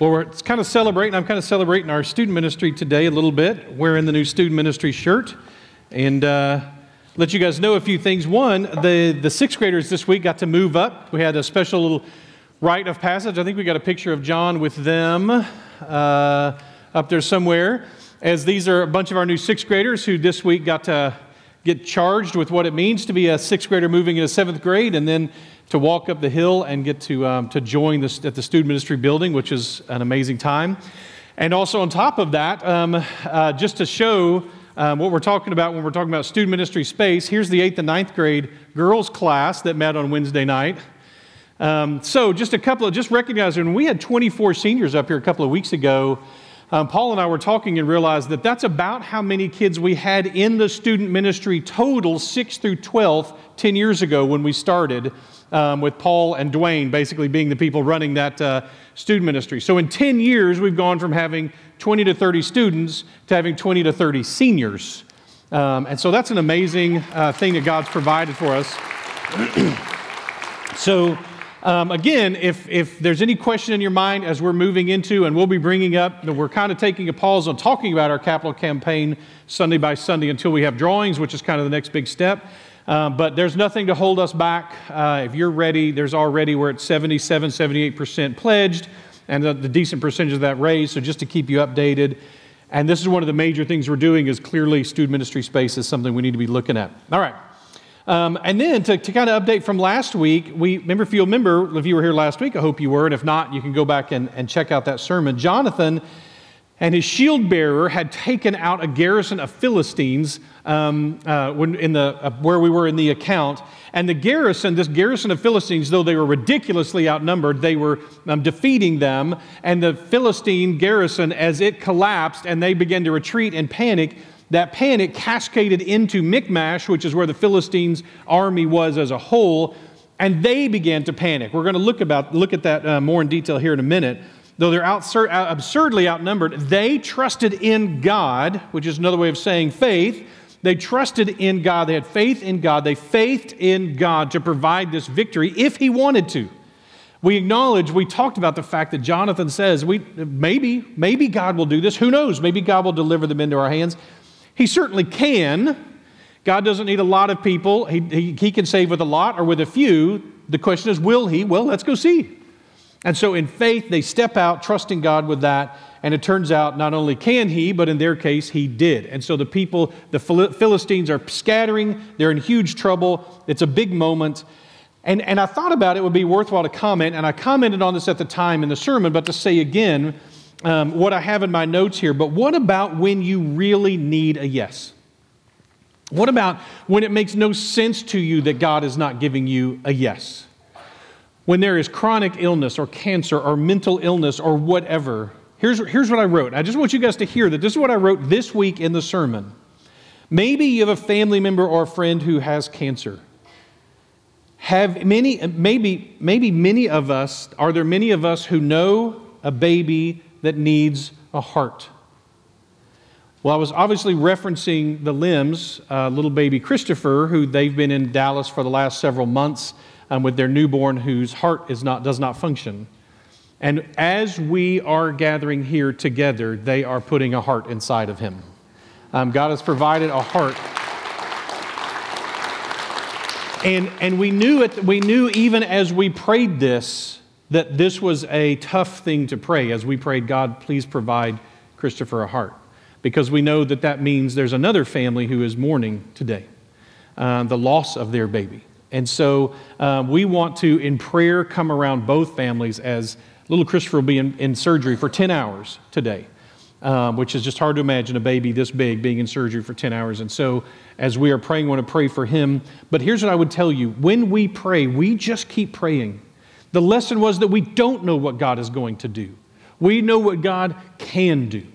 Well, we're kind of celebrating. I'm kind of celebrating our student ministry today a little bit, wearing the new student ministry shirt, and uh, let you guys know a few things. One, the the sixth graders this week got to move up. We had a special little rite of passage. I think we got a picture of John with them uh, up there somewhere. As these are a bunch of our new sixth graders who this week got to get charged with what it means to be a sixth grader moving into seventh grade, and then to walk up the hill and get to, um, to join this, at the student ministry building, which is an amazing time. And also, on top of that, um, uh, just to show um, what we're talking about when we're talking about student ministry space, here's the eighth and ninth grade girls' class that met on Wednesday night. Um, so, just a couple of, just recognizing we had 24 seniors up here a couple of weeks ago, um, Paul and I were talking and realized that that's about how many kids we had in the student ministry total, 6 through 12, 10 years ago when we started um, with Paul and Dwayne basically being the people running that uh, student ministry. So in 10 years, we've gone from having 20 to 30 students to having 20 to 30 seniors. Um, and so that's an amazing uh, thing that God's provided for us. so, um, again, if, if there's any question in your mind as we're moving into, and we'll be bringing up, we're kind of taking a pause on talking about our capital campaign Sunday by Sunday until we have drawings, which is kind of the next big step. Um, but there's nothing to hold us back. Uh, if you're ready, there's already, we're at 77, 78% pledged, and the, the decent percentage of that raised. So just to keep you updated. And this is one of the major things we're doing is clearly student ministry space is something we need to be looking at. All right. Um, and then to, to, kind of update from last week, we remember if you remember, if you were here last week, I hope you were, and if not, you can go back and, and check out that sermon. Jonathan and his shield bearer had taken out a garrison of Philistines um, uh, when in the, uh, where we were in the account. And the garrison, this garrison of Philistines, though they were ridiculously outnumbered, they were um, defeating them. And the Philistine garrison, as it collapsed and they began to retreat and panic, that panic cascaded into Michmash, which is where the Philistines' army was as a whole, and they began to panic. We're going to look, about, look at that uh, more in detail here in a minute though they're absurdly outnumbered, they trusted in God, which is another way of saying faith. They trusted in God. They had faith in God. They faithed in God to provide this victory if He wanted to. We acknowledge, we talked about the fact that Jonathan says, we, maybe, maybe God will do this. Who knows? Maybe God will deliver them into our hands. He certainly can. God doesn't need a lot of people. He, he, he can save with a lot or with a few. The question is, will He? Well, let's go see. And so, in faith, they step out, trusting God with that. And it turns out not only can he, but in their case, he did. And so the people, the Philistines, are scattering. They're in huge trouble. It's a big moment. And, and I thought about it would be worthwhile to comment, and I commented on this at the time in the sermon, but to say again um, what I have in my notes here. But what about when you really need a yes? What about when it makes no sense to you that God is not giving you a yes? when there is chronic illness or cancer or mental illness or whatever, here's, here's what I wrote. I just want you guys to hear that this is what I wrote this week in the sermon. Maybe you have a family member or a friend who has cancer. Have many, maybe, maybe many of us, are there many of us who know a baby that needs a heart? Well, I was obviously referencing the limbs, uh, little baby Christopher, who they've been in Dallas for the last several months um, with their newborn whose heart is not, does not function. And as we are gathering here together, they are putting a heart inside of him. Um, God has provided a heart. And, and we, knew it, we knew even as we prayed this that this was a tough thing to pray as we prayed, God, please provide Christopher a heart. Because we know that that means there's another family who is mourning today uh, the loss of their baby. And so um, we want to, in prayer, come around both families as little Christopher will be in, in surgery for 10 hours today, um, which is just hard to imagine a baby this big being in surgery for 10 hours. And so as we are praying, we want to pray for him. But here's what I would tell you when we pray, we just keep praying. The lesson was that we don't know what God is going to do, we know what God can do.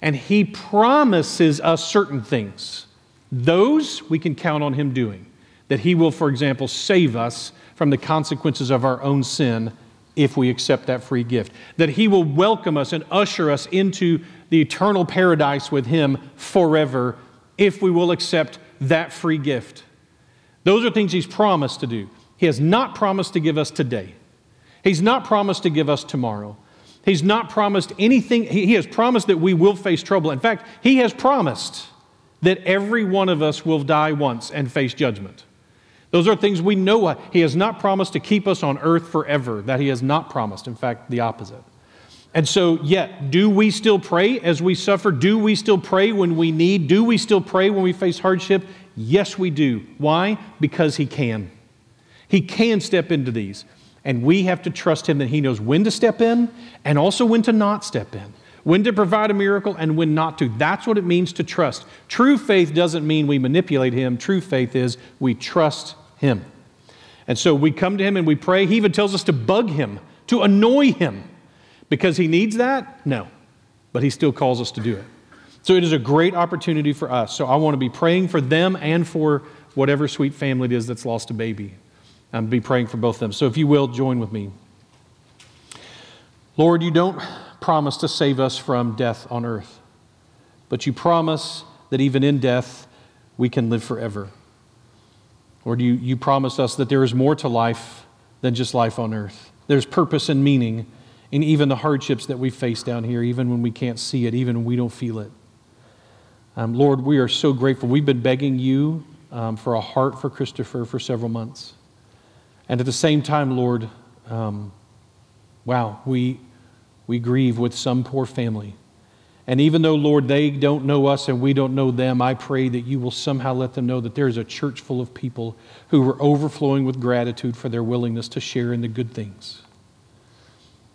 And He promises us certain things. Those we can count on Him doing that He will, for example, save us from the consequences of our own sin if we accept that free gift. That He will welcome us and usher us into the eternal paradise with Him forever if we will accept that free gift. Those are things He's promised to do. He has not promised to give us today, He's not promised to give us tomorrow. He's not promised anything. He has promised that we will face trouble. In fact, He has promised that every one of us will die once and face judgment. Those are things we know. He has not promised to keep us on earth forever. That He has not promised. In fact, the opposite. And so, yet, do we still pray as we suffer? Do we still pray when we need? Do we still pray when we face hardship? Yes, we do. Why? Because He can. He can step into these. And we have to trust Him that He knows when to step in and also when to not step in, when to provide a miracle and when not to. That's what it means to trust. True faith doesn't mean we manipulate Him, true faith is we trust Him. And so we come to Him and we pray. He even tells us to bug Him, to annoy Him. Because He needs that? No. But He still calls us to do it. So it is a great opportunity for us. So I want to be praying for them and for whatever sweet family it is that's lost a baby and be praying for both of them. So if you will, join with me. Lord, you don't promise to save us from death on earth, but you promise that even in death, we can live forever. Lord, you, you promise us that there is more to life than just life on earth. There's purpose and meaning in even the hardships that we face down here, even when we can't see it, even when we don't feel it. Um, Lord, we are so grateful. We've been begging you um, for a heart for Christopher for several months. And at the same time, Lord, um, wow, we, we grieve with some poor family. And even though, Lord, they don't know us and we don't know them, I pray that you will somehow let them know that there is a church full of people who are overflowing with gratitude for their willingness to share in the good things.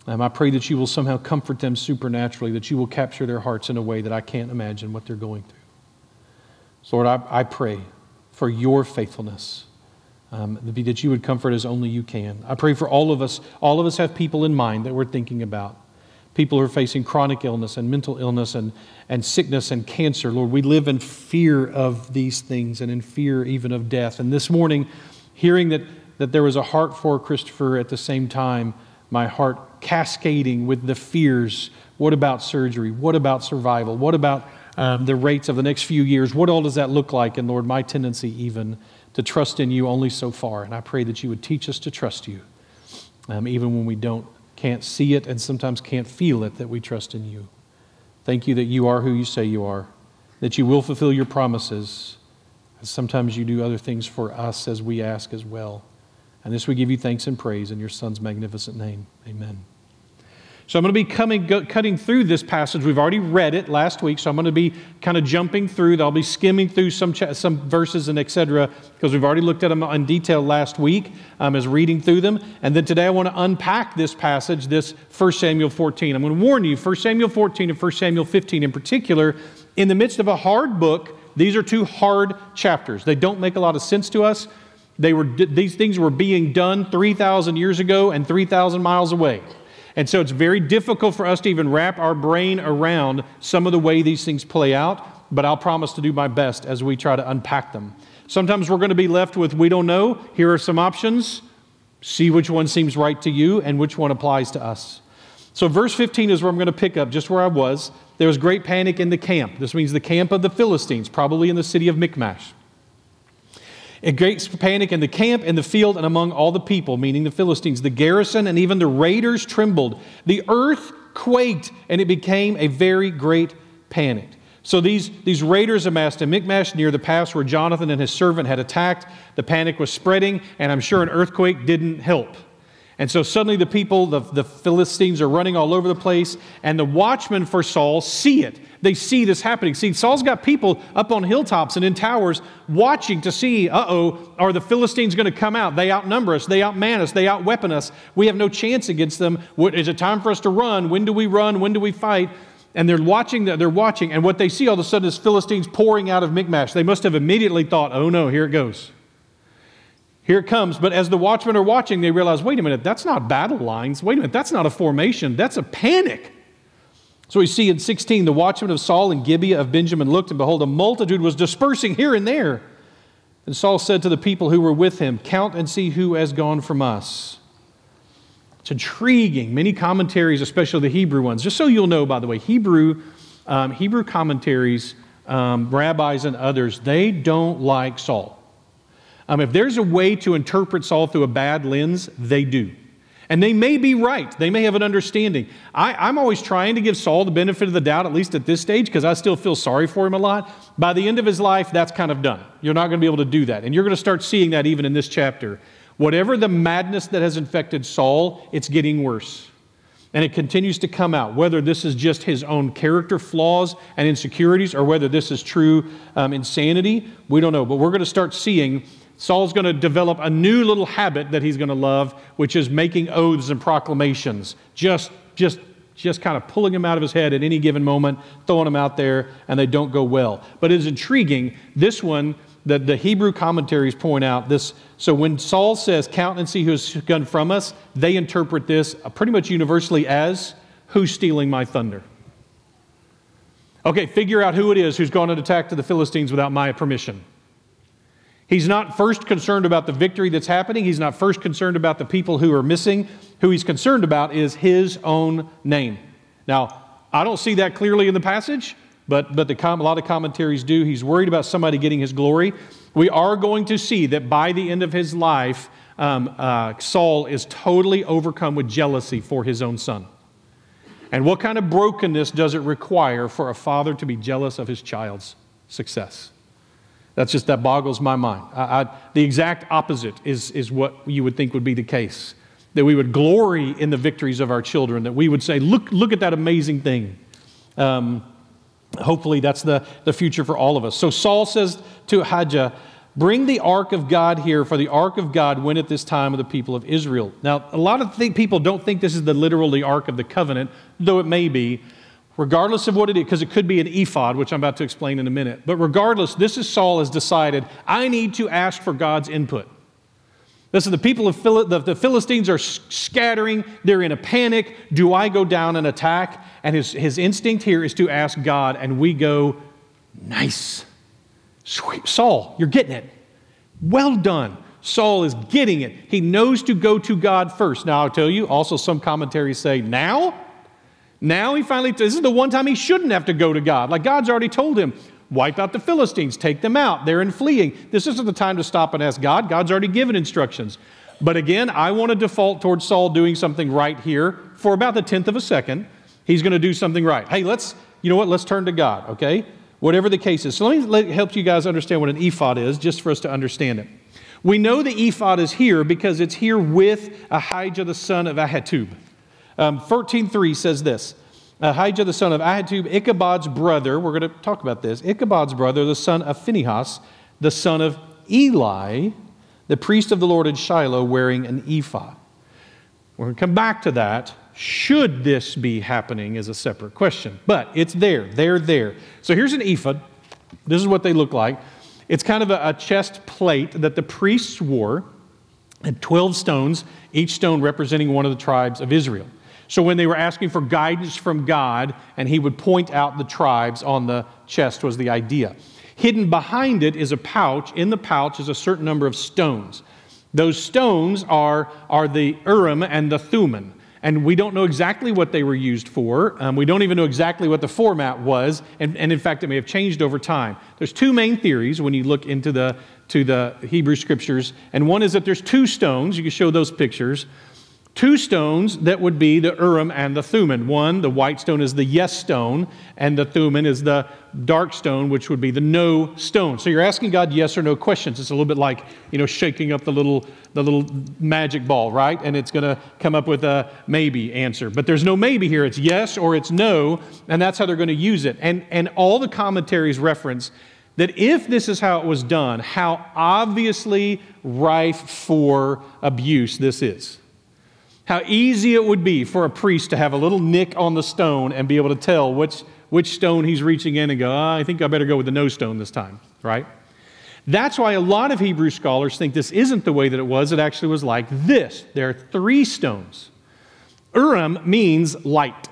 Um, I pray that you will somehow comfort them supernaturally, that you will capture their hearts in a way that I can't imagine what they're going through. So, Lord, I, I pray for your faithfulness um, that you would comfort as only you can. I pray for all of us. All of us have people in mind that we're thinking about. People who are facing chronic illness and mental illness and, and sickness and cancer. Lord, we live in fear of these things and in fear even of death. And this morning, hearing that, that there was a heart for Christopher at the same time, my heart cascading with the fears. What about surgery? What about survival? What about um, the rates of the next few years? What all does that look like? And Lord, my tendency even to trust in you only so far. And I pray that you would teach us to trust you, um, even when we don't, can't see it and sometimes can't feel it, that we trust in you. Thank you that you are who you say you are, that you will fulfill your promises. Sometimes you do other things for us as we ask as well. And this we give you thanks and praise in your Son's magnificent name. Amen. So I'm going to be coming, go, cutting through this passage. We've already read it last week, so I'm going to be kind of jumping through. I'll be skimming through some, some verses and etc. because we've already looked at them in detail last week um, as reading through them. And then today I want to unpack this passage, this 1 Samuel 14. I'm going to warn you, 1 Samuel 14 and 1 Samuel 15 in particular, in the midst of a hard book, these are two hard chapters. They don't make a lot of sense to us. They were, these things were being done 3,000 years ago and 3,000 miles away. And so it's very difficult for us to even wrap our brain around some of the way these things play out, but I'll promise to do my best as we try to unpack them. Sometimes we're going to be left with, we don't know. Here are some options. See which one seems right to you and which one applies to us. So, verse 15 is where I'm going to pick up, just where I was. There was great panic in the camp. This means the camp of the Philistines, probably in the city of Michmash. A great panic in the camp, in the field, and among all the people, meaning the Philistines. The garrison and even the raiders trembled. The earth quaked, and it became a very great panic. So these, these raiders amassed in Michmash near the pass where Jonathan and his servant had attacked. The panic was spreading, and I'm sure an earthquake didn't help. And so suddenly the people, the, the Philistines, are running all over the place, and the watchmen for Saul see it. They see this happening. See, Saul's got people up on hilltops and in towers watching to see, uh oh, are the Philistines going to come out? They outnumber us, they outman us, they outweapon us. We have no chance against them. What, is it time for us to run? When do we run? When do we fight? And they're watching, they're watching, and what they see all of a sudden is Philistines pouring out of Michmash. They must have immediately thought, oh no, here it goes. Here it comes. But as the watchmen are watching, they realize wait a minute, that's not battle lines. Wait a minute, that's not a formation. That's a panic. So we see in 16, the watchmen of Saul and Gibeah of Benjamin looked, and behold, a multitude was dispersing here and there. And Saul said to the people who were with him, Count and see who has gone from us. It's intriguing. Many commentaries, especially the Hebrew ones, just so you'll know, by the way, Hebrew, um, Hebrew commentaries, um, rabbis, and others, they don't like Saul. Um, if there's a way to interpret Saul through a bad lens, they do. And they may be right. They may have an understanding. I, am always trying to give Saul the benefit of the doubt, at least at this stage, because I still feel sorry for him a lot. By the end of his life, that's kind of done. You're not going to be able to do that. And you're going to start seeing that even in this chapter. Whatever the madness that has infected Saul, it's getting worse. And it continues to come out, whether this is just his own character flaws and insecurities or whether this is true um, insanity, we don't know. But we're going to start seeing Saul's going to develop a new little habit that he's going to love, which is making oaths and proclamations, just, just, just kind of pulling them out of his head at any given moment, throwing them out there, and they don't go well. But it's intriguing. This one, that the Hebrew commentaries point out this. So when Saul says, Count and see who's gone from us, they interpret this pretty much universally as, Who's stealing my thunder? Okay, figure out who it is who's gone and attacked the Philistines without my permission. He's not first concerned about the victory that's happening. He's not first concerned about the people who are missing. Who he's concerned about is his own name. Now, I don't see that clearly in the passage, but, but the com- a lot of commentaries do. He's worried about somebody getting his glory. We are going to see that by the end of his life, um, uh, Saul is totally overcome with jealousy for his own son. And what kind of brokenness does it require for a father to be jealous of his child's success? That's just, that boggles my mind. I, I, the exact opposite is, is what you would think would be the case. That we would glory in the victories of our children, that we would say, look, look at that amazing thing. Um, hopefully, that's the, the future for all of us. So Saul says to Ahijah, Bring the ark of God here, for the ark of God went at this time of the people of Israel. Now, a lot of th- people don't think this is the literal the ark of the covenant, though it may be regardless of what it is, because it could be an ephod, which I'm about to explain in a minute. But regardless, this is Saul has decided, I need to ask for God's input. Listen, the people of Phil- the, the Philistines are scattering. They're in a panic. Do I go down and attack? And his, his instinct here is to ask God, and we go, nice. Sweet. Saul, you're getting it. Well done. Saul is getting it. He knows to go to God first. Now, I'll tell you, also, some commentaries say, now? Now he finally, this is the one time he shouldn't have to go to God. Like God's already told him, wipe out the Philistines, take them out. They're in fleeing. This isn't the time to stop and ask God. God's already given instructions. But again, I want to default towards Saul doing something right here for about the tenth of a second. He's going to do something right. Hey, let's, you know what? Let's turn to God, okay? Whatever the case is. So let me let, help you guys understand what an ephod is, just for us to understand it. We know the ephod is here because it's here with Ahijah the son of Ahitub. Um, 13.3 says this Ahijah, the son of Ahitub, Ichabod's brother, we're going to talk about this. Ichabod's brother, the son of Phinehas, the son of Eli, the priest of the Lord in Shiloh, wearing an ephod. We're going to come back to that. Should this be happening is a separate question, but it's there. They're there. So here's an ephod. This is what they look like. It's kind of a, a chest plate that the priests wore, and 12 stones, each stone representing one of the tribes of Israel. So when they were asking for guidance from God, and he would point out the tribes on the chest, was the idea. Hidden behind it is a pouch. In the pouch is a certain number of stones. Those stones are, are the Urim and the Thummim. And we don't know exactly what they were used for. Um, we don't even know exactly what the format was. And, and in fact, it may have changed over time. There's two main theories when you look into the, to the Hebrew scriptures. And one is that there's two stones. You can show those pictures two stones that would be the Urim and the Thummim. One, the white stone, is the yes stone, and the Thummim is the dark stone, which would be the no stone. So you're asking God yes or no questions. It's a little bit like you know shaking up the little the little magic ball, right? And it's going to come up with a maybe answer. But there's no maybe here. It's yes or it's no, and that's how they're going to use it. And and all the commentaries reference that if this is how it was done, how obviously rife for abuse this is. How easy it would be for a priest to have a little nick on the stone and be able to tell which, which stone he's reaching in and go, oh, I think I better go with the no stone this time, right? That's why a lot of Hebrew scholars think this isn't the way that it was. It actually was like this. There are three stones. Urim means light.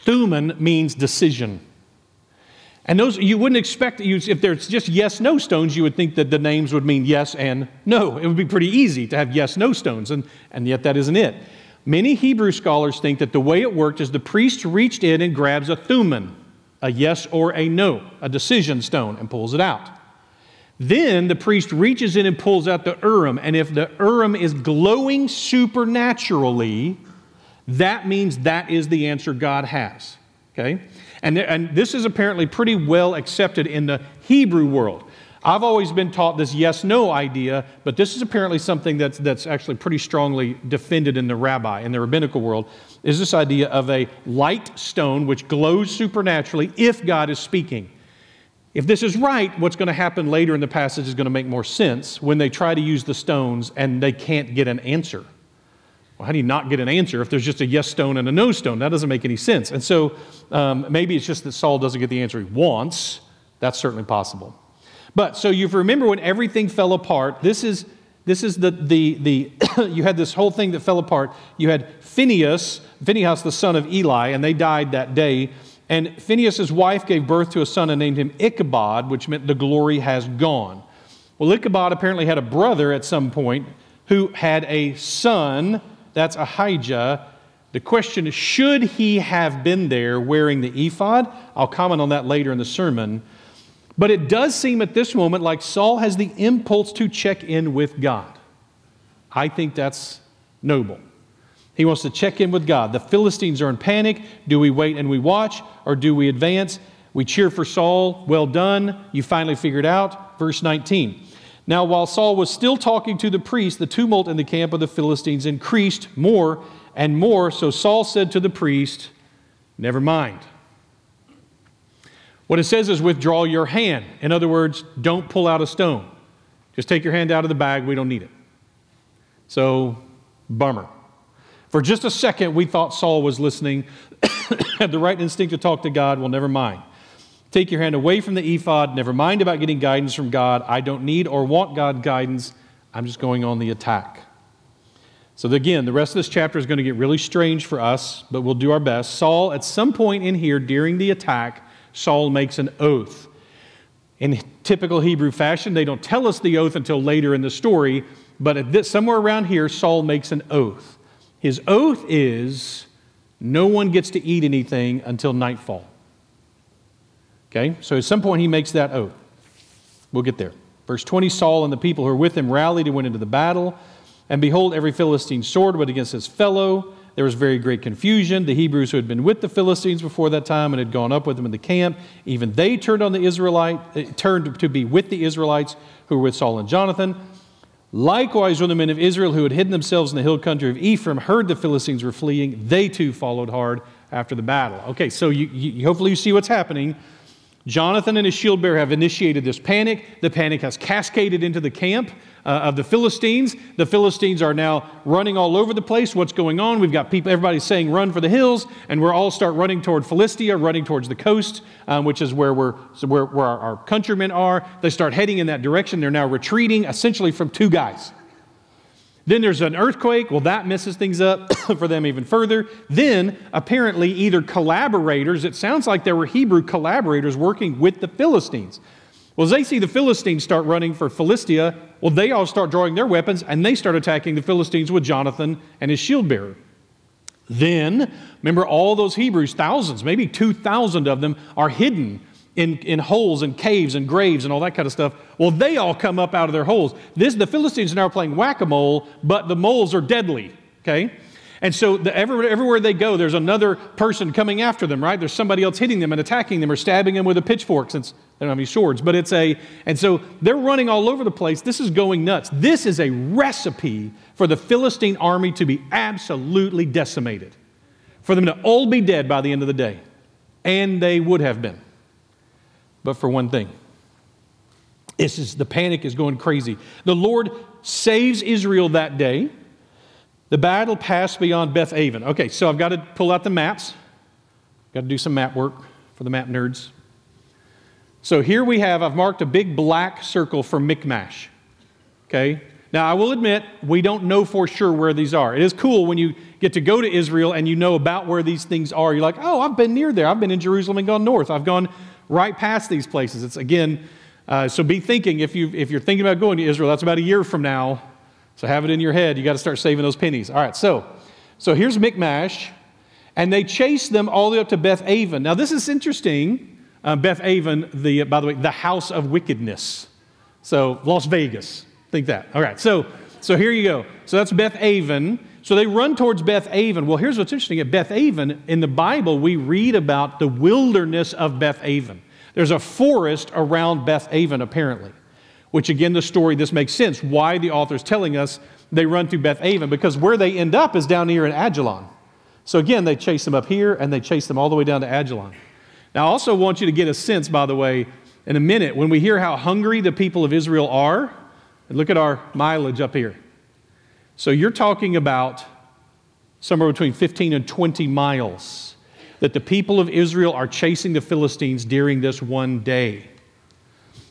Thummim means decision. And those, you wouldn't expect, you, if there's just yes, no stones, you would think that the names would mean yes and no. It would be pretty easy to have yes, no stones, and, and yet that isn't it. Many Hebrew scholars think that the way it worked is the priest reached in and grabs a thummim, a yes or a no, a decision stone, and pulls it out. Then the priest reaches in and pulls out the Urim, and if the Urim is glowing supernaturally, that means that is the answer God has. Okay? And, and this is apparently pretty well accepted in the Hebrew world. I've always been taught this yes no idea, but this is apparently something that's, that's actually pretty strongly defended in the rabbi, in the rabbinical world, is this idea of a light stone which glows supernaturally if God is speaking. If this is right, what's going to happen later in the passage is going to make more sense when they try to use the stones and they can't get an answer. Well, how do you not get an answer if there's just a yes stone and a no stone? That doesn't make any sense. And so um, maybe it's just that Saul doesn't get the answer he wants. That's certainly possible. But so you remember when everything fell apart, this is this is the the the you had this whole thing that fell apart. You had Phineas, Phinehas the son of Eli, and they died that day. And Phinehas' wife gave birth to a son and named him Ichabod, which meant the glory has gone. Well, Ichabod apparently had a brother at some point who had a son, that's Ahijah. The question is, should he have been there wearing the ephod? I'll comment on that later in the sermon. But it does seem at this moment like Saul has the impulse to check in with God. I think that's noble. He wants to check in with God. The Philistines are in panic. Do we wait and we watch, or do we advance? We cheer for Saul. Well done. You finally figured out. Verse 19. Now, while Saul was still talking to the priest, the tumult in the camp of the Philistines increased more and more. So Saul said to the priest, Never mind. What it says is withdraw your hand. In other words, don't pull out a stone. Just take your hand out of the bag. We don't need it. So, bummer. For just a second, we thought Saul was listening, had the right instinct to talk to God. Well, never mind. Take your hand away from the ephod. Never mind about getting guidance from God. I don't need or want God guidance. I'm just going on the attack. So, again, the rest of this chapter is going to get really strange for us, but we'll do our best. Saul, at some point in here during the attack, Saul makes an oath. In typical Hebrew fashion, they don't tell us the oath until later in the story, but this, somewhere around here, Saul makes an oath. His oath is no one gets to eat anything until nightfall. Okay, so at some point he makes that oath. We'll get there. Verse 20 Saul and the people who were with him rallied and went into the battle. And behold, every Philistine sword went against his fellow. There was very great confusion. The Hebrews who had been with the Philistines before that time and had gone up with them in the camp, even they turned on the Israelite, eh, turned to be with the Israelites who were with Saul and Jonathan. Likewise, when the men of Israel who had hidden themselves in the hill country of Ephraim heard the Philistines were fleeing, they too followed hard after the battle. Okay, so you, you, hopefully you see what's happening. Jonathan and his shield bearer have initiated this panic. The panic has cascaded into the camp uh, of the Philistines. The Philistines are now running all over the place. What's going on? We've got people, everybody's saying, run for the hills, and we're all start running toward Philistia, running towards the coast, um, which is where, we're, where, where our, our countrymen are. They start heading in that direction. They're now retreating essentially from two guys. Then there's an earthquake. Well, that messes things up for them even further. Then, apparently, either collaborators, it sounds like there were Hebrew collaborators working with the Philistines. Well, as they see the Philistines start running for Philistia, well, they all start drawing their weapons and they start attacking the Philistines with Jonathan and his shield bearer. Then, remember, all those Hebrews, thousands, maybe 2,000 of them, are hidden in, in holes and caves and graves and all that kind of stuff. Well, they all come up out of their holes. This, the Philistines are now playing whack a mole, but the moles are deadly, okay? And so the, everywhere, everywhere they go, there's another person coming after them, right? There's somebody else hitting them and attacking them or stabbing them with a pitchfork since they don't have any swords. But it's a, and so they're running all over the place. This is going nuts. This is a recipe for the Philistine army to be absolutely decimated, for them to all be dead by the end of the day. And they would have been. But for one thing, this is, the panic is going crazy. The Lord saves Israel that day. The battle passed beyond Beth Aven. Okay, so I've got to pull out the maps. Got to do some map work for the map nerds. So here we have, I've marked a big black circle for Michmash. Okay? Now, I will admit, we don't know for sure where these are. It is cool when you get to go to Israel and you know about where these things are. You're like, oh, I've been near there. I've been in Jerusalem and gone north. I've gone right past these places. It's again, uh, so be thinking if, you, if you're thinking about going to Israel, that's about a year from now. So have it in your head. You got to start saving those pennies. All right, so, so here's Michmash, and they chase them all the way up to Beth Aven. Now, this is interesting. Uh, Beth Aven, the, by the way, the house of wickedness. So Las Vegas, think that. All right, so, so here you go. So that's Beth Aven. So they run towards Beth Aven. Well, here's what's interesting. At Beth Aven, in the Bible, we read about the wilderness of Beth Aven. There's a forest around Beth Aven, apparently, which again, the story, this makes sense why the author's telling us they run through Beth Aven, because where they end up is down here in Ajalon. So again, they chase them up here and they chase them all the way down to Ajalon. Now, I also want you to get a sense, by the way, in a minute, when we hear how hungry the people of Israel are, and look at our mileage up here. So you're talking about somewhere between 15 and 20 miles that the people of Israel are chasing the Philistines during this one day.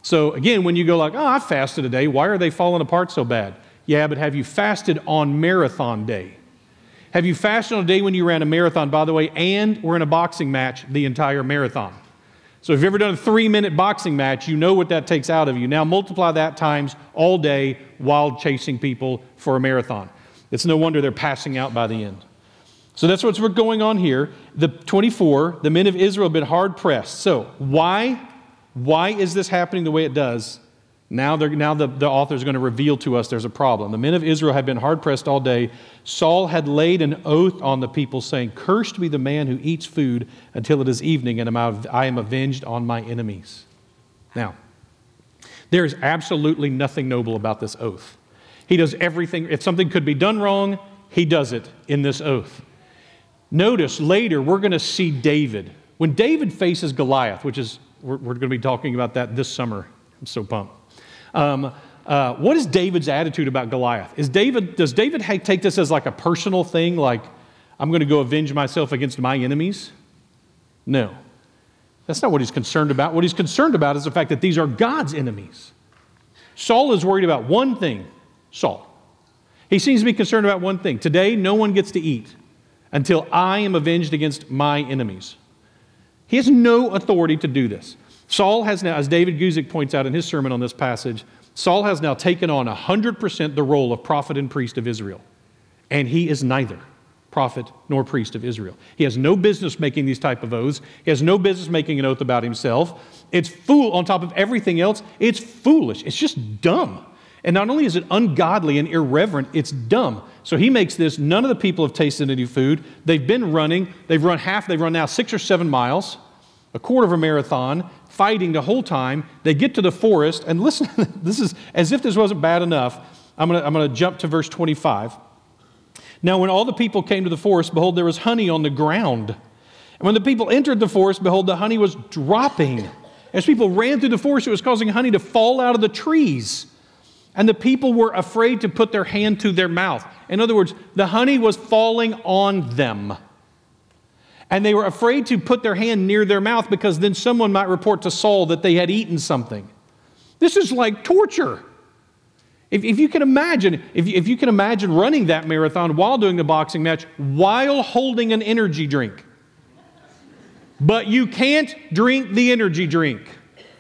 So again, when you go like, oh, I fasted a day, why are they falling apart so bad? Yeah, but have you fasted on marathon day? Have you fasted on a day when you ran a marathon, by the way, and we're in a boxing match the entire marathon? So if you've ever done a three minute boxing match, you know what that takes out of you. Now multiply that times all day while chasing people for a marathon. It's no wonder they're passing out by the end. So that's what's going on here. The 24, the men of Israel have been hard pressed. So why, why is this happening the way it does? Now, now the, the author is going to reveal to us there's a problem. The men of Israel had been hard pressed all day. Saul had laid an oath on the people, saying, Cursed be the man who eats food until it is evening, and I am avenged on my enemies. Now, there is absolutely nothing noble about this oath. He does everything. If something could be done wrong, he does it in this oath. Notice later, we're going to see David. When David faces Goliath, which is, we're, we're going to be talking about that this summer. I'm so pumped. Um, uh, what is David's attitude about Goliath? Is David, does David take this as like a personal thing, like, I'm going to go avenge myself against my enemies? No. That's not what he's concerned about. What he's concerned about is the fact that these are God's enemies. Saul is worried about one thing Saul. He seems to be concerned about one thing. Today, no one gets to eat until I am avenged against my enemies. He has no authority to do this. Saul has now, as David Guzik points out in his sermon on this passage, Saul has now taken on 100% the role of prophet and priest of Israel. And he is neither prophet nor priest of Israel. He has no business making these type of oaths. He has no business making an oath about himself. It's fool on top of everything else. It's foolish. It's just dumb. And not only is it ungodly and irreverent, it's dumb. So he makes this. None of the people have tasted any food. They've been running. They've run half. They've run now six or seven miles, a quarter of a marathon fighting the whole time. They get to the forest, and listen, this is as if this wasn't bad enough. I'm going to jump to verse 25. Now, when all the people came to the forest, behold, there was honey on the ground. And when the people entered the forest, behold, the honey was dropping. As people ran through the forest, it was causing honey to fall out of the trees. And the people were afraid to put their hand to their mouth. In other words, the honey was falling on them. And they were afraid to put their hand near their mouth because then someone might report to Saul that they had eaten something. This is like torture. If, if you can imagine, if, if you can imagine running that marathon while doing the boxing match, while holding an energy drink. But you can't drink the energy drink.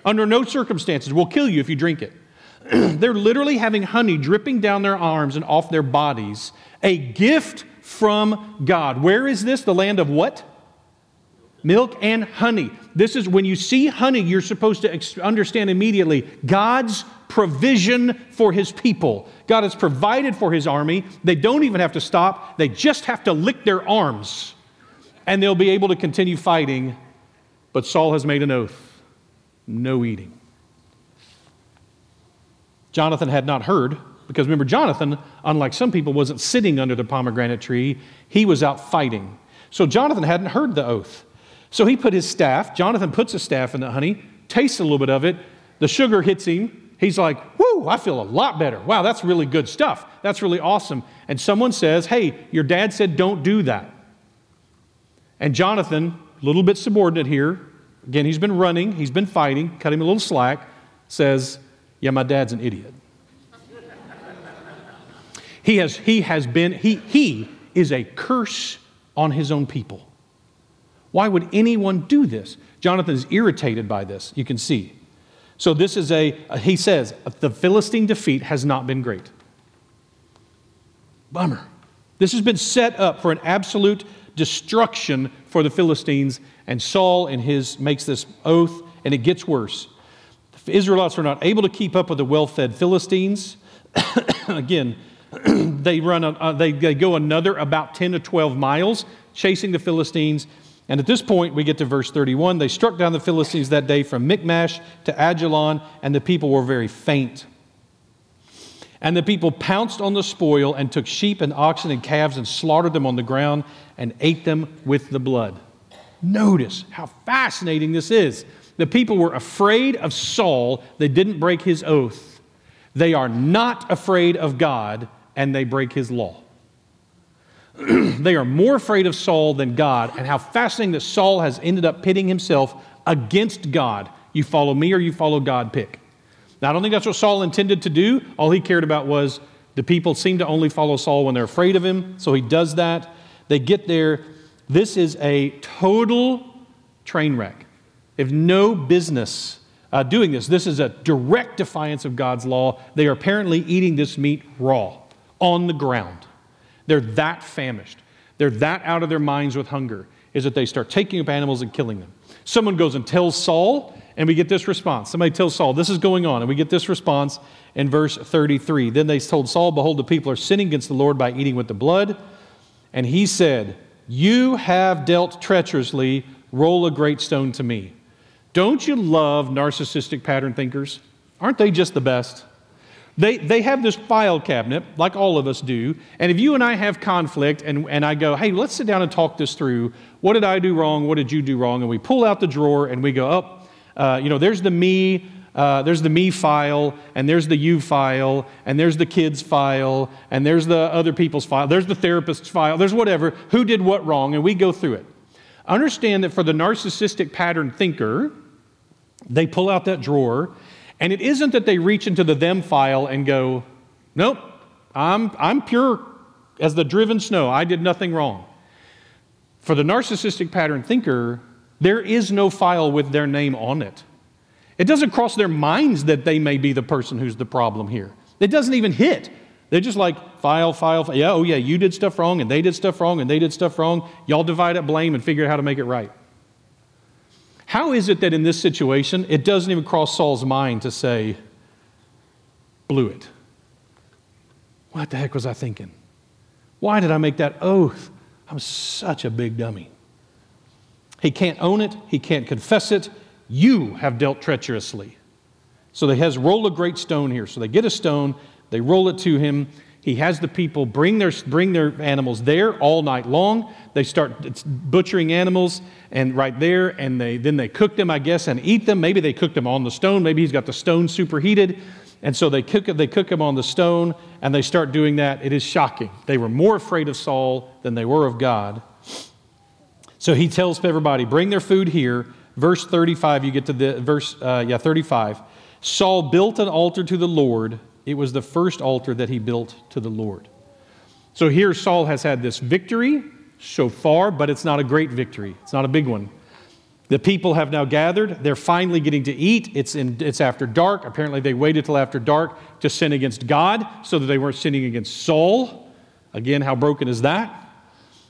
Under no circumstances. Will kill you if you drink it. They're literally having honey dripping down their arms and off their bodies. A gift from God. Where is this? The land of what? Milk and honey. This is when you see honey, you're supposed to understand immediately God's provision for his people. God has provided for his army. They don't even have to stop, they just have to lick their arms, and they'll be able to continue fighting. But Saul has made an oath no eating. Jonathan had not heard, because remember, Jonathan, unlike some people, wasn't sitting under the pomegranate tree, he was out fighting. So Jonathan hadn't heard the oath. So he put his staff, Jonathan puts his staff in the honey, tastes a little bit of it. The sugar hits him. He's like, whoo, I feel a lot better. Wow, that's really good stuff. That's really awesome. And someone says, hey, your dad said don't do that. And Jonathan, a little bit subordinate here, again, he's been running, he's been fighting, cut him a little slack, says, yeah, my dad's an idiot. he, has, he has been, he, he is a curse on his own people. Why would anyone do this? Jonathan is irritated by this, you can see. So, this is a, he says, the Philistine defeat has not been great. Bummer. This has been set up for an absolute destruction for the Philistines, and Saul and his makes this oath, and it gets worse. The Israelites are not able to keep up with the well fed Philistines. Again, they, run uh, they, they go another about 10 to 12 miles chasing the Philistines. And at this point, we get to verse 31. They struck down the Philistines that day from Michmash to Ajalon, and the people were very faint. And the people pounced on the spoil and took sheep and oxen and calves and slaughtered them on the ground and ate them with the blood. Notice how fascinating this is. The people were afraid of Saul, they didn't break his oath. They are not afraid of God, and they break his law. they are more afraid of Saul than God, and how fascinating that Saul has ended up pitting himself against God. You follow me or you follow God, pick. Now, I don't think that's what Saul intended to do. All he cared about was the people seem to only follow Saul when they're afraid of him, so he does that. They get there. This is a total train wreck. They have no business uh, doing this. This is a direct defiance of God's law. They are apparently eating this meat raw on the ground. They're that famished. They're that out of their minds with hunger, is that they start taking up animals and killing them. Someone goes and tells Saul, and we get this response. Somebody tells Saul, This is going on. And we get this response in verse 33. Then they told Saul, Behold, the people are sinning against the Lord by eating with the blood. And he said, You have dealt treacherously. Roll a great stone to me. Don't you love narcissistic pattern thinkers? Aren't they just the best? They, they have this file cabinet, like all of us do. And if you and I have conflict and, and I go, hey, let's sit down and talk this through. What did I do wrong? What did you do wrong? And we pull out the drawer and we go, oh, uh, you know, there's the me, uh, there's the me file, and there's the you file, and there's the kids file, and there's the other people's file, there's the therapist's file, there's whatever. Who did what wrong? And we go through it. Understand that for the narcissistic pattern thinker, they pull out that drawer, and it isn't that they reach into the them file and go, nope, I'm, I'm pure as the driven snow. I did nothing wrong. For the narcissistic pattern thinker, there is no file with their name on it. It doesn't cross their minds that they may be the person who's the problem here. It doesn't even hit. They're just like, file, file, file. Yeah, oh yeah, you did stuff wrong, and they did stuff wrong, and they did stuff wrong. Y'all divide up blame and figure out how to make it right. How is it that in this situation, it doesn't even cross Saul's mind to say, blew it? What the heck was I thinking? Why did I make that oath? I'm such a big dummy. He can't own it, he can't confess it. You have dealt treacherously. So they has roll a great stone here. So they get a stone, they roll it to him. He has the people bring their, bring their animals there all night long. They start butchering animals and right there, and they, then they cook them, I guess, and eat them. Maybe they cook them on the stone. Maybe he's got the stone superheated. And so they cook, they cook them on the stone, and they start doing that. It is shocking. They were more afraid of Saul than they were of God. So he tells everybody, bring their food here. Verse 35, you get to the verse, uh, yeah, 35. Saul built an altar to the Lord. It was the first altar that he built to the Lord. So here Saul has had this victory so far, but it's not a great victory. It's not a big one. The people have now gathered. They're finally getting to eat. It's, in, it's after dark. Apparently, they waited till after dark to sin against God so that they weren't sinning against Saul. Again, how broken is that?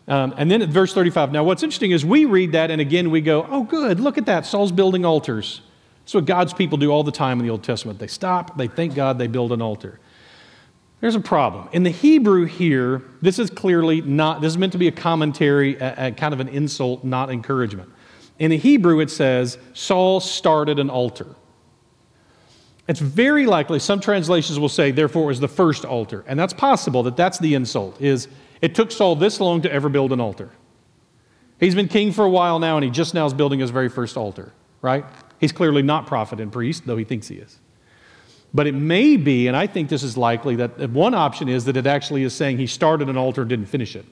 Um, and then at verse 35, now what's interesting is we read that and again we go, oh, good, look at that. Saul's building altars. That's what God's people do all the time in the Old Testament. They stop, they thank God, they build an altar. There's a problem. In the Hebrew here, this is clearly not, this is meant to be a commentary, a, a kind of an insult, not encouragement. In the Hebrew, it says, Saul started an altar. It's very likely, some translations will say, therefore, it was the first altar. And that's possible that that's the insult, is it took Saul this long to ever build an altar. He's been king for a while now, and he just now is building his very first altar, right? He's clearly not prophet and priest, though he thinks he is. But it may be, and I think this is likely, that one option is that it actually is saying he started an altar and didn't finish it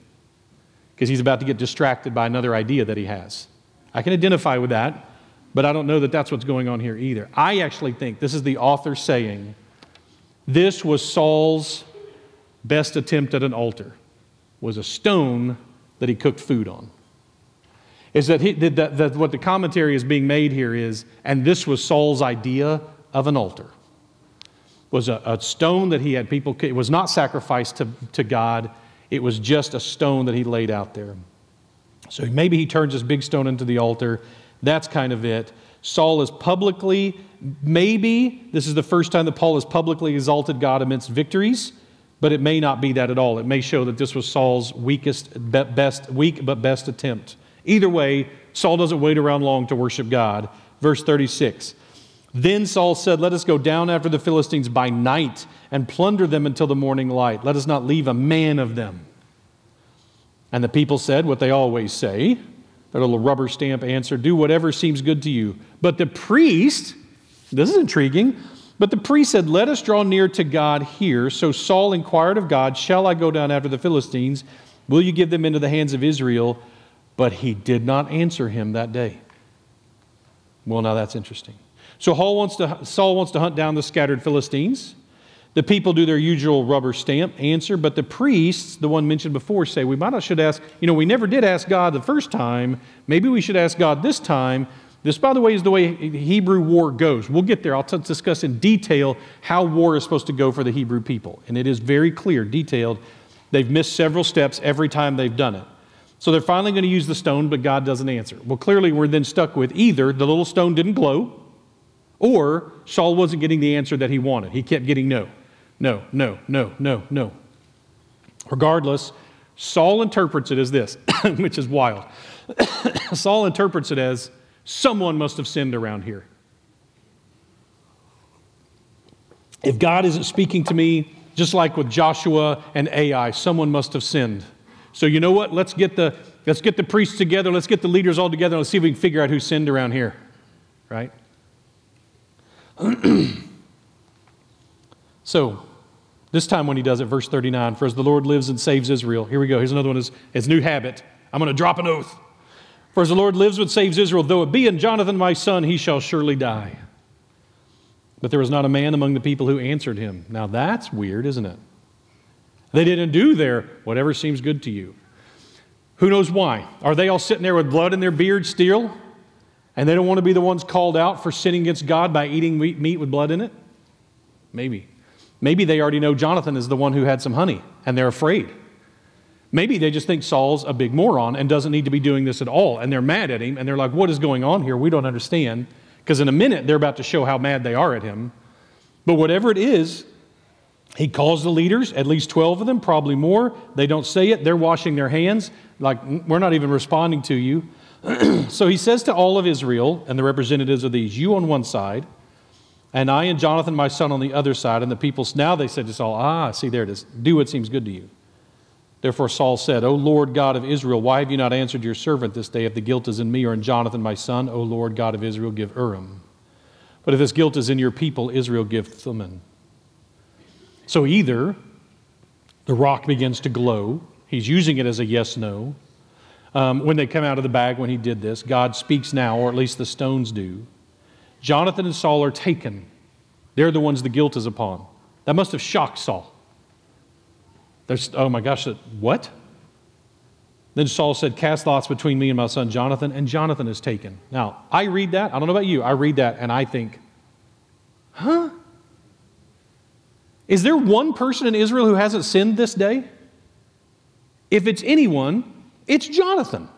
because he's about to get distracted by another idea that he has. I can identify with that, but I don't know that that's what's going on here either. I actually think this is the author saying this was Saul's best attempt at an altar was a stone that he cooked food on. Is that, he, that, that what the commentary is being made here is, and this was Saul's idea of an altar, was a, a stone that he had people, it was not sacrificed to, to God, it was just a stone that he laid out there. So maybe he turns this big stone into the altar. That's kind of it. Saul is publicly, maybe this is the first time that Paul has publicly exalted God amidst victories, but it may not be that at all. It may show that this was Saul's weakest, best, weak but best attempt. Either way, Saul doesn't wait around long to worship God. Verse 36. Then Saul said, Let us go down after the Philistines by night and plunder them until the morning light. Let us not leave a man of them. And the people said what they always say their little rubber stamp answer do whatever seems good to you. But the priest, this is intriguing, but the priest said, Let us draw near to God here. So Saul inquired of God, Shall I go down after the Philistines? Will you give them into the hands of Israel? But he did not answer him that day. Well, now that's interesting. So wants to, Saul wants to hunt down the scattered Philistines. The people do their usual rubber stamp answer, but the priests, the one mentioned before, say we might not should ask, you know, we never did ask God the first time. Maybe we should ask God this time. This, by the way, is the way Hebrew war goes. We'll get there. I'll t- discuss in detail how war is supposed to go for the Hebrew people. And it is very clear, detailed. They've missed several steps every time they've done it. So they're finally going to use the stone, but God doesn't answer. Well, clearly, we're then stuck with either the little stone didn't glow, or Saul wasn't getting the answer that he wanted. He kept getting no no, no, no, no, no. Regardless, Saul interprets it as this, which is wild. Saul interprets it as someone must have sinned around here. If God isn't speaking to me, just like with Joshua and Ai, someone must have sinned. So you know what? Let's get the let's get the priests together, let's get the leaders all together, let's see if we can figure out who sinned around here. Right? So, this time when he does it, verse 39, for as the Lord lives and saves Israel. Here we go. Here's another one, his, his new habit. I'm going to drop an oath. For as the Lord lives and saves Israel, though it be in Jonathan my son, he shall surely die. But there was not a man among the people who answered him. Now that's weird, isn't it? They didn't do their whatever seems good to you. Who knows why? Are they all sitting there with blood in their beard still? And they don't want to be the ones called out for sinning against God by eating meat with blood in it? Maybe. Maybe they already know Jonathan is the one who had some honey and they're afraid. Maybe they just think Saul's a big moron and doesn't need to be doing this at all. And they're mad at him and they're like, what is going on here? We don't understand. Because in a minute, they're about to show how mad they are at him. But whatever it is, he calls the leaders, at least 12 of them, probably more. They don't say it. They're washing their hands, like, we're not even responding to you. so he says to all of Israel and the representatives of these, You on one side, and I and Jonathan, my son, on the other side. And the people, now they said to Saul, Ah, see, there it is. Do what seems good to you. Therefore Saul said, O Lord God of Israel, why have you not answered your servant this day if the guilt is in me or in Jonathan, my son? O Lord God of Israel, give Urim. But if this guilt is in your people, Israel, give Thummim. So either the rock begins to glow, he's using it as a yes no. Um, when they come out of the bag when he did this, God speaks now, or at least the stones do. Jonathan and Saul are taken. They're the ones the guilt is upon. That must have shocked Saul. There's, oh my gosh, what? Then Saul said, Cast lots between me and my son Jonathan, and Jonathan is taken. Now, I read that. I don't know about you. I read that and I think, huh? Is there one person in Israel who hasn't sinned this day? If it's anyone, it's Jonathan.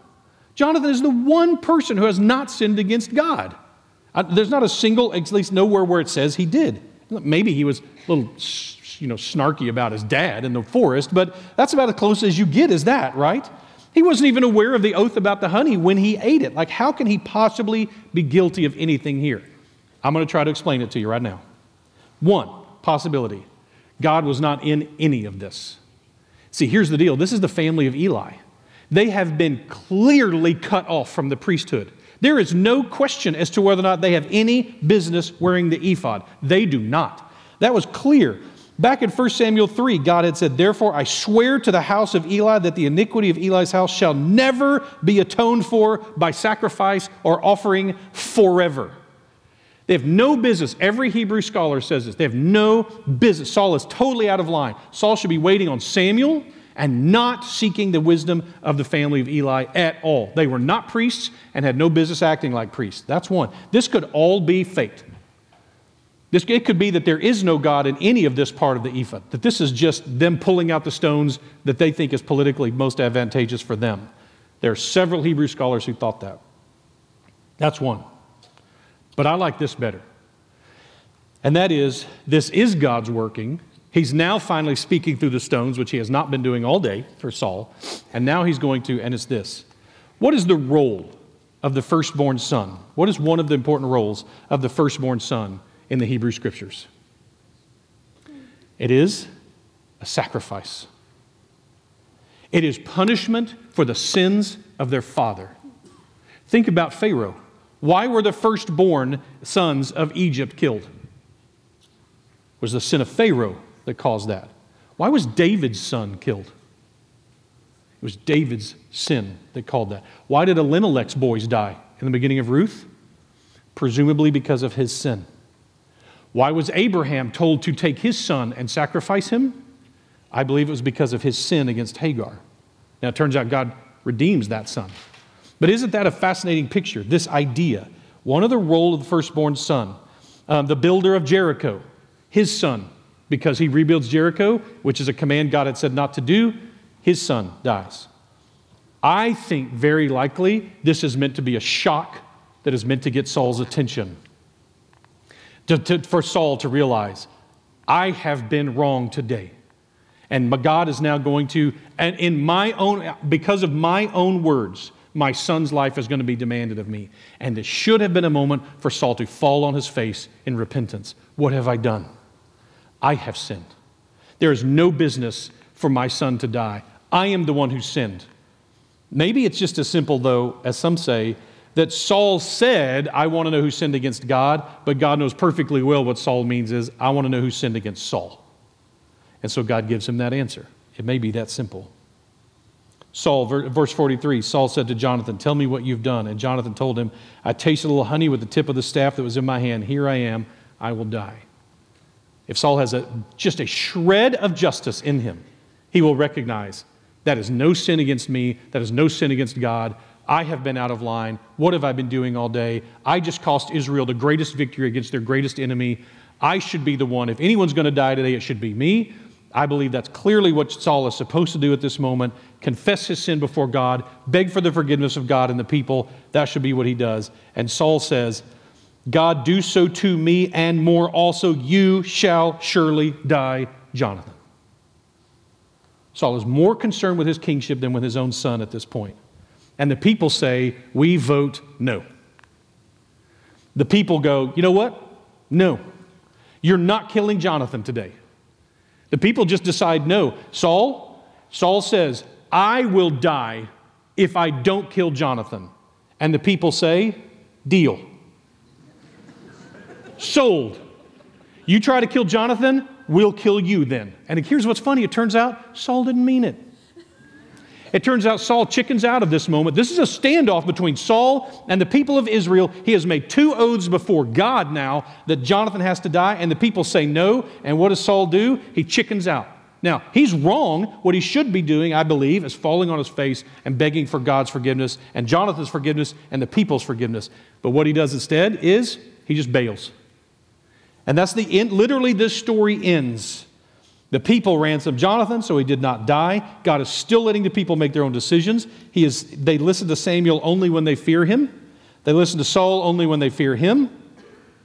Jonathan is the one person who has not sinned against God. There's not a single, at least nowhere where it says he did. Maybe he was a little, you know, snarky about his dad in the forest, but that's about as close as you get as that, right? He wasn't even aware of the oath about the honey when he ate it. Like, how can he possibly be guilty of anything here? I'm going to try to explain it to you right now. One possibility God was not in any of this. See, here's the deal this is the family of Eli. They have been clearly cut off from the priesthood. There is no question as to whether or not they have any business wearing the ephod. They do not. That was clear. Back in 1 Samuel 3, God had said, Therefore I swear to the house of Eli that the iniquity of Eli's house shall never be atoned for by sacrifice or offering forever. They have no business. Every Hebrew scholar says this. They have no business. Saul is totally out of line. Saul should be waiting on Samuel and not seeking the wisdom of the family of Eli at all. They were not priests and had no business acting like priests. That's one. This could all be fate. This, it could be that there is no God in any of this part of the ephod, that this is just them pulling out the stones that they think is politically most advantageous for them. There are several Hebrew scholars who thought that. That's one. But I like this better. And that is, this is God's working. He's now finally speaking through the stones, which he has not been doing all day for Saul. And now he's going to, and it's this What is the role of the firstborn son? What is one of the important roles of the firstborn son in the Hebrew scriptures? It is a sacrifice. It is punishment for the sins of their father. Think about Pharaoh. Why were the firstborn sons of Egypt killed? It was the sin of Pharaoh that caused that. Why was David's son killed? It was David's sin that called that. Why did Elimelech's boys die in the beginning of Ruth? Presumably because of his sin. Why was Abraham told to take his son and sacrifice him? I believe it was because of his sin against Hagar. Now, it turns out God redeems that son. But isn't that a fascinating picture? This idea. One of the role of the firstborn son, um, the builder of Jericho, his son, because he rebuilds Jericho, which is a command God had said not to do, his son dies. I think very likely this is meant to be a shock that is meant to get Saul's attention. To, to, for Saul to realize, I have been wrong today. And God is now going to, and in my own, because of my own words, my son's life is going to be demanded of me. And this should have been a moment for Saul to fall on his face in repentance. What have I done? I have sinned. There is no business for my son to die. I am the one who sinned. Maybe it's just as simple, though, as some say, that Saul said, I want to know who sinned against God, but God knows perfectly well what Saul means is, I want to know who sinned against Saul. And so God gives him that answer. It may be that simple. Saul, verse 43, Saul said to Jonathan, Tell me what you've done. And Jonathan told him, I tasted a little honey with the tip of the staff that was in my hand. Here I am. I will die. If Saul has a, just a shred of justice in him, he will recognize that is no sin against me, that is no sin against God. I have been out of line. What have I been doing all day? I just cost Israel the greatest victory against their greatest enemy. I should be the one. If anyone's going to die today, it should be me. I believe that's clearly what Saul is supposed to do at this moment confess his sin before God, beg for the forgiveness of God and the people. That should be what he does. And Saul says, God, do so to me and more also. You shall surely die, Jonathan. Saul is more concerned with his kingship than with his own son at this point. And the people say, We vote no. The people go, You know what? No. You're not killing Jonathan today. The people just decide no. Saul, Saul says, I will die if I don't kill Jonathan. And the people say, Deal. Sold. You try to kill Jonathan, we'll kill you then. And here's what's funny it turns out Saul didn't mean it. It turns out Saul chickens out of this moment. This is a standoff between Saul and the people of Israel. He has made two oaths before God now that Jonathan has to die, and the people say no. And what does Saul do? He chickens out. Now, he's wrong. What he should be doing, I believe, is falling on his face and begging for God's forgiveness and Jonathan's forgiveness and the people's forgiveness. But what he does instead is he just bails. And that's the end. Literally, this story ends. The people ransomed Jonathan, so he did not die. God is still letting the people make their own decisions. He is, they listen to Samuel only when they fear him. They listen to Saul only when they fear him.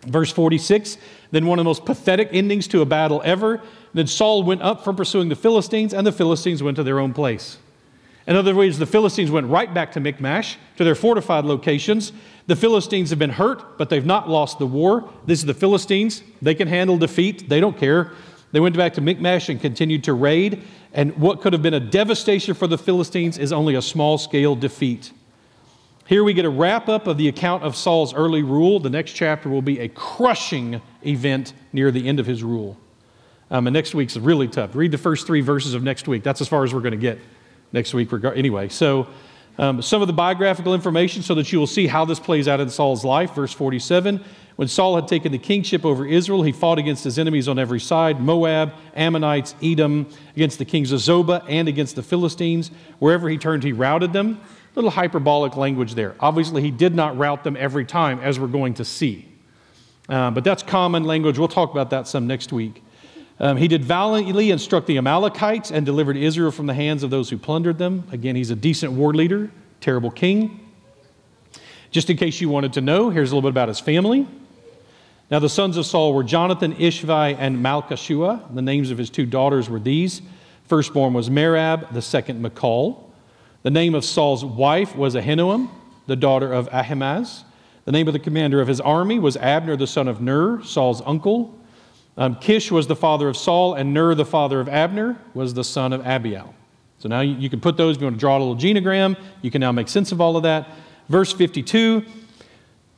Verse 46, then one of the most pathetic endings to a battle ever. Then Saul went up from pursuing the Philistines, and the Philistines went to their own place. In other words, the Philistines went right back to Michmash, to their fortified locations. The Philistines have been hurt, but they've not lost the war. This is the Philistines. They can handle defeat, they don't care. They went back to Michmash and continued to raid. And what could have been a devastation for the Philistines is only a small scale defeat. Here we get a wrap up of the account of Saul's early rule. The next chapter will be a crushing event near the end of his rule. Um, and next week's really tough. Read the first three verses of next week. That's as far as we're going to get next week. Anyway, so um, some of the biographical information so that you will see how this plays out in Saul's life. Verse 47 When Saul had taken the kingship over Israel, he fought against his enemies on every side Moab, Ammonites, Edom, against the kings of Zobah, and against the Philistines. Wherever he turned, he routed them. A Little hyperbolic language there. Obviously, he did not rout them every time, as we're going to see. Uh, but that's common language. We'll talk about that some next week. Um, he did valiantly and struck the Amalekites and delivered Israel from the hands of those who plundered them. Again, he's a decent war leader, terrible king. Just in case you wanted to know, here's a little bit about his family. Now, the sons of Saul were Jonathan, Ishvi, and Malchishua. The names of his two daughters were these. Firstborn was Merab, the second Michal. The name of Saul's wife was Ahinoam, the daughter of Ahimaaz. The name of the commander of his army was Abner, the son of Ner, Saul's uncle. Um, Kish was the father of Saul, and Ner, the father of Abner, was the son of Abiel. So now you, you can put those, if you want to draw a little genogram, you can now make sense of all of that. Verse 52,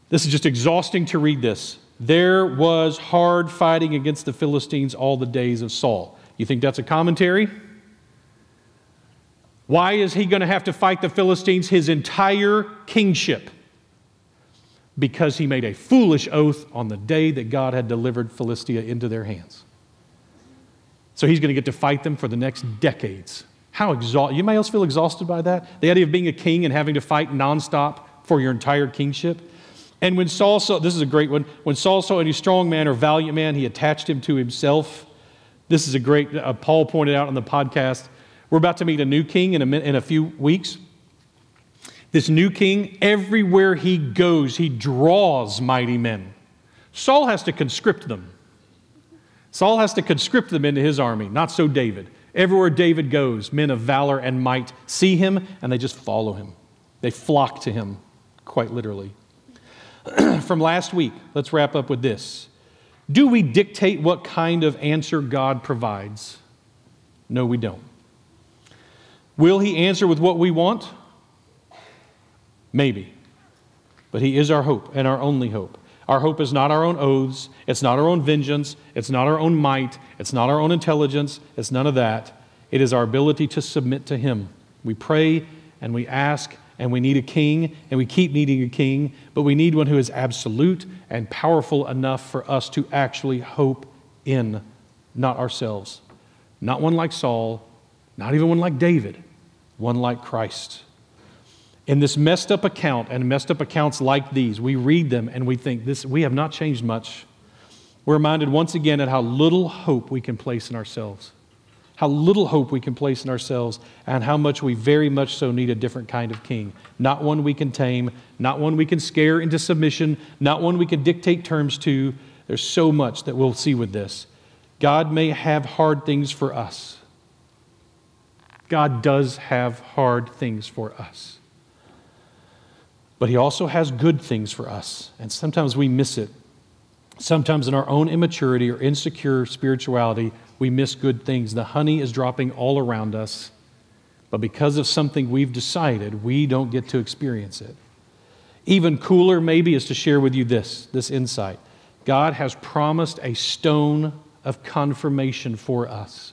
this is just exhausting to read this. There was hard fighting against the Philistines all the days of Saul. You think that's a commentary? Why is he going to have to fight the Philistines his entire kingship? Because he made a foolish oath on the day that God had delivered Philistia into their hands. So he's going to get to fight them for the next decades. How exhausted. You may else feel exhausted by that? The idea of being a king and having to fight nonstop for your entire kingship. And when Saul saw, this is a great one, when Saul saw any strong man or valiant man, he attached him to himself. This is a great, uh, Paul pointed out on the podcast. We're about to meet a new king in a, in a few weeks. This new king, everywhere he goes, he draws mighty men. Saul has to conscript them. Saul has to conscript them into his army, not so David. Everywhere David goes, men of valor and might see him and they just follow him. They flock to him, quite literally. From last week, let's wrap up with this. Do we dictate what kind of answer God provides? No, we don't. Will He answer with what we want? Maybe. But He is our hope and our only hope. Our hope is not our own oaths, it's not our own vengeance, it's not our own might, it's not our own intelligence, it's none of that. It is our ability to submit to Him. We pray and we ask and we need a king and we keep needing a king, but we need one who is absolute and powerful enough for us to actually hope in, not ourselves. Not one like Saul, not even one like David, one like Christ. In this messed up account and messed up accounts like these, we read them and we think this we have not changed much. We're reminded once again at how little hope we can place in ourselves. How little hope we can place in ourselves, and how much we very much so need a different kind of king. Not one we can tame, not one we can scare into submission, not one we can dictate terms to. There's so much that we'll see with this. God may have hard things for us. God does have hard things for us. But He also has good things for us, and sometimes we miss it. Sometimes, in our own immaturity or insecure spirituality, we miss good things. The honey is dropping all around us, but because of something we've decided, we don't get to experience it. Even cooler, maybe, is to share with you this, this insight. God has promised a stone of confirmation for us.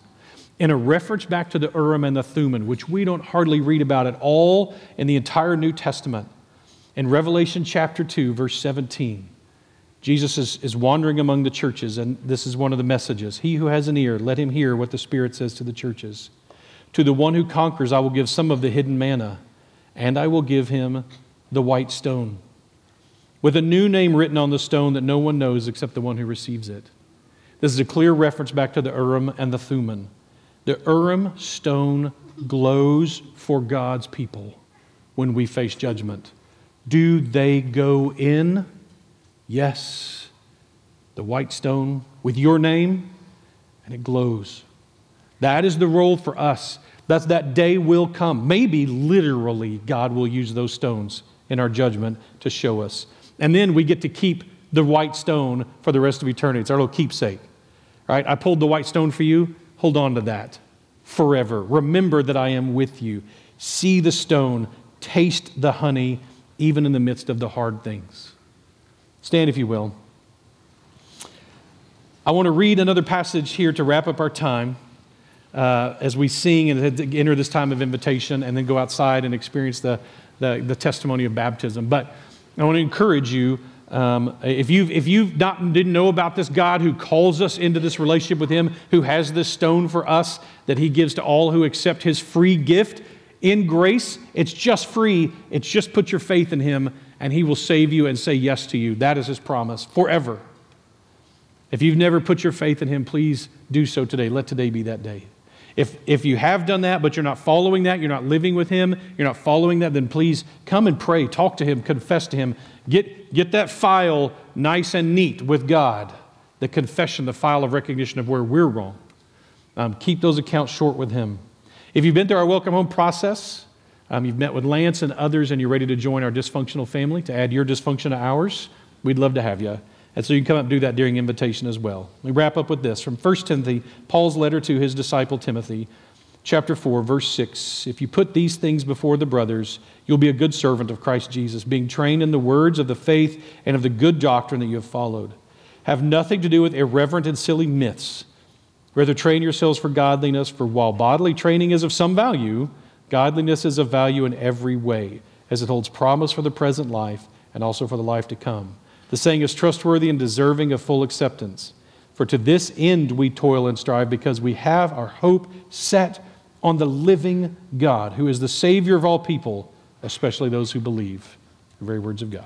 In a reference back to the Urim and the Thummim, which we don't hardly read about at all in the entire New Testament, in Revelation chapter 2, verse 17, Jesus is, is wandering among the churches, and this is one of the messages. He who has an ear, let him hear what the Spirit says to the churches. To the one who conquers, I will give some of the hidden manna, and I will give him the white stone, with a new name written on the stone that no one knows except the one who receives it. This is a clear reference back to the Urim and the Thummim. The Urim stone glows for God's people when we face judgment. Do they go in? Yes. The white stone with your name, and it glows. That is the role for us. That's that day will come. Maybe literally, God will use those stones in our judgment to show us. And then we get to keep the white stone for the rest of eternity. It's our little keepsake. Right? I pulled the white stone for you. Hold on to that forever. Remember that I am with you. See the stone, taste the honey, even in the midst of the hard things. Stand, if you will. I want to read another passage here to wrap up our time uh, as we sing and enter this time of invitation and then go outside and experience the, the, the testimony of baptism. But I want to encourage you. Um, if you if you've not didn't know about this God who calls us into this relationship with Him, who has this stone for us that He gives to all who accept His free gift in grace, it's just free. It's just put your faith in Him, and He will save you and say yes to you. That is His promise forever. If you've never put your faith in Him, please do so today. Let today be that day. If, if you have done that, but you're not following that, you're not living with Him, you're not following that, then please come and pray, talk to Him, confess to Him. Get, get that file nice and neat with God the confession, the file of recognition of where we're wrong. Um, keep those accounts short with Him. If you've been through our welcome home process, um, you've met with Lance and others, and you're ready to join our dysfunctional family to add your dysfunction to ours, we'd love to have you. And so you can come up and do that during invitation as well. We wrap up with this from 1 Timothy, Paul's letter to his disciple Timothy, chapter 4, verse 6. If you put these things before the brothers, you'll be a good servant of Christ Jesus, being trained in the words of the faith and of the good doctrine that you have followed have nothing to do with irreverent and silly myths. Rather, train yourselves for godliness, for while bodily training is of some value, godliness is of value in every way, as it holds promise for the present life and also for the life to come. The saying is trustworthy and deserving of full acceptance. For to this end we toil and strive, because we have our hope set on the living God, who is the Savior of all people, especially those who believe. The very words of God.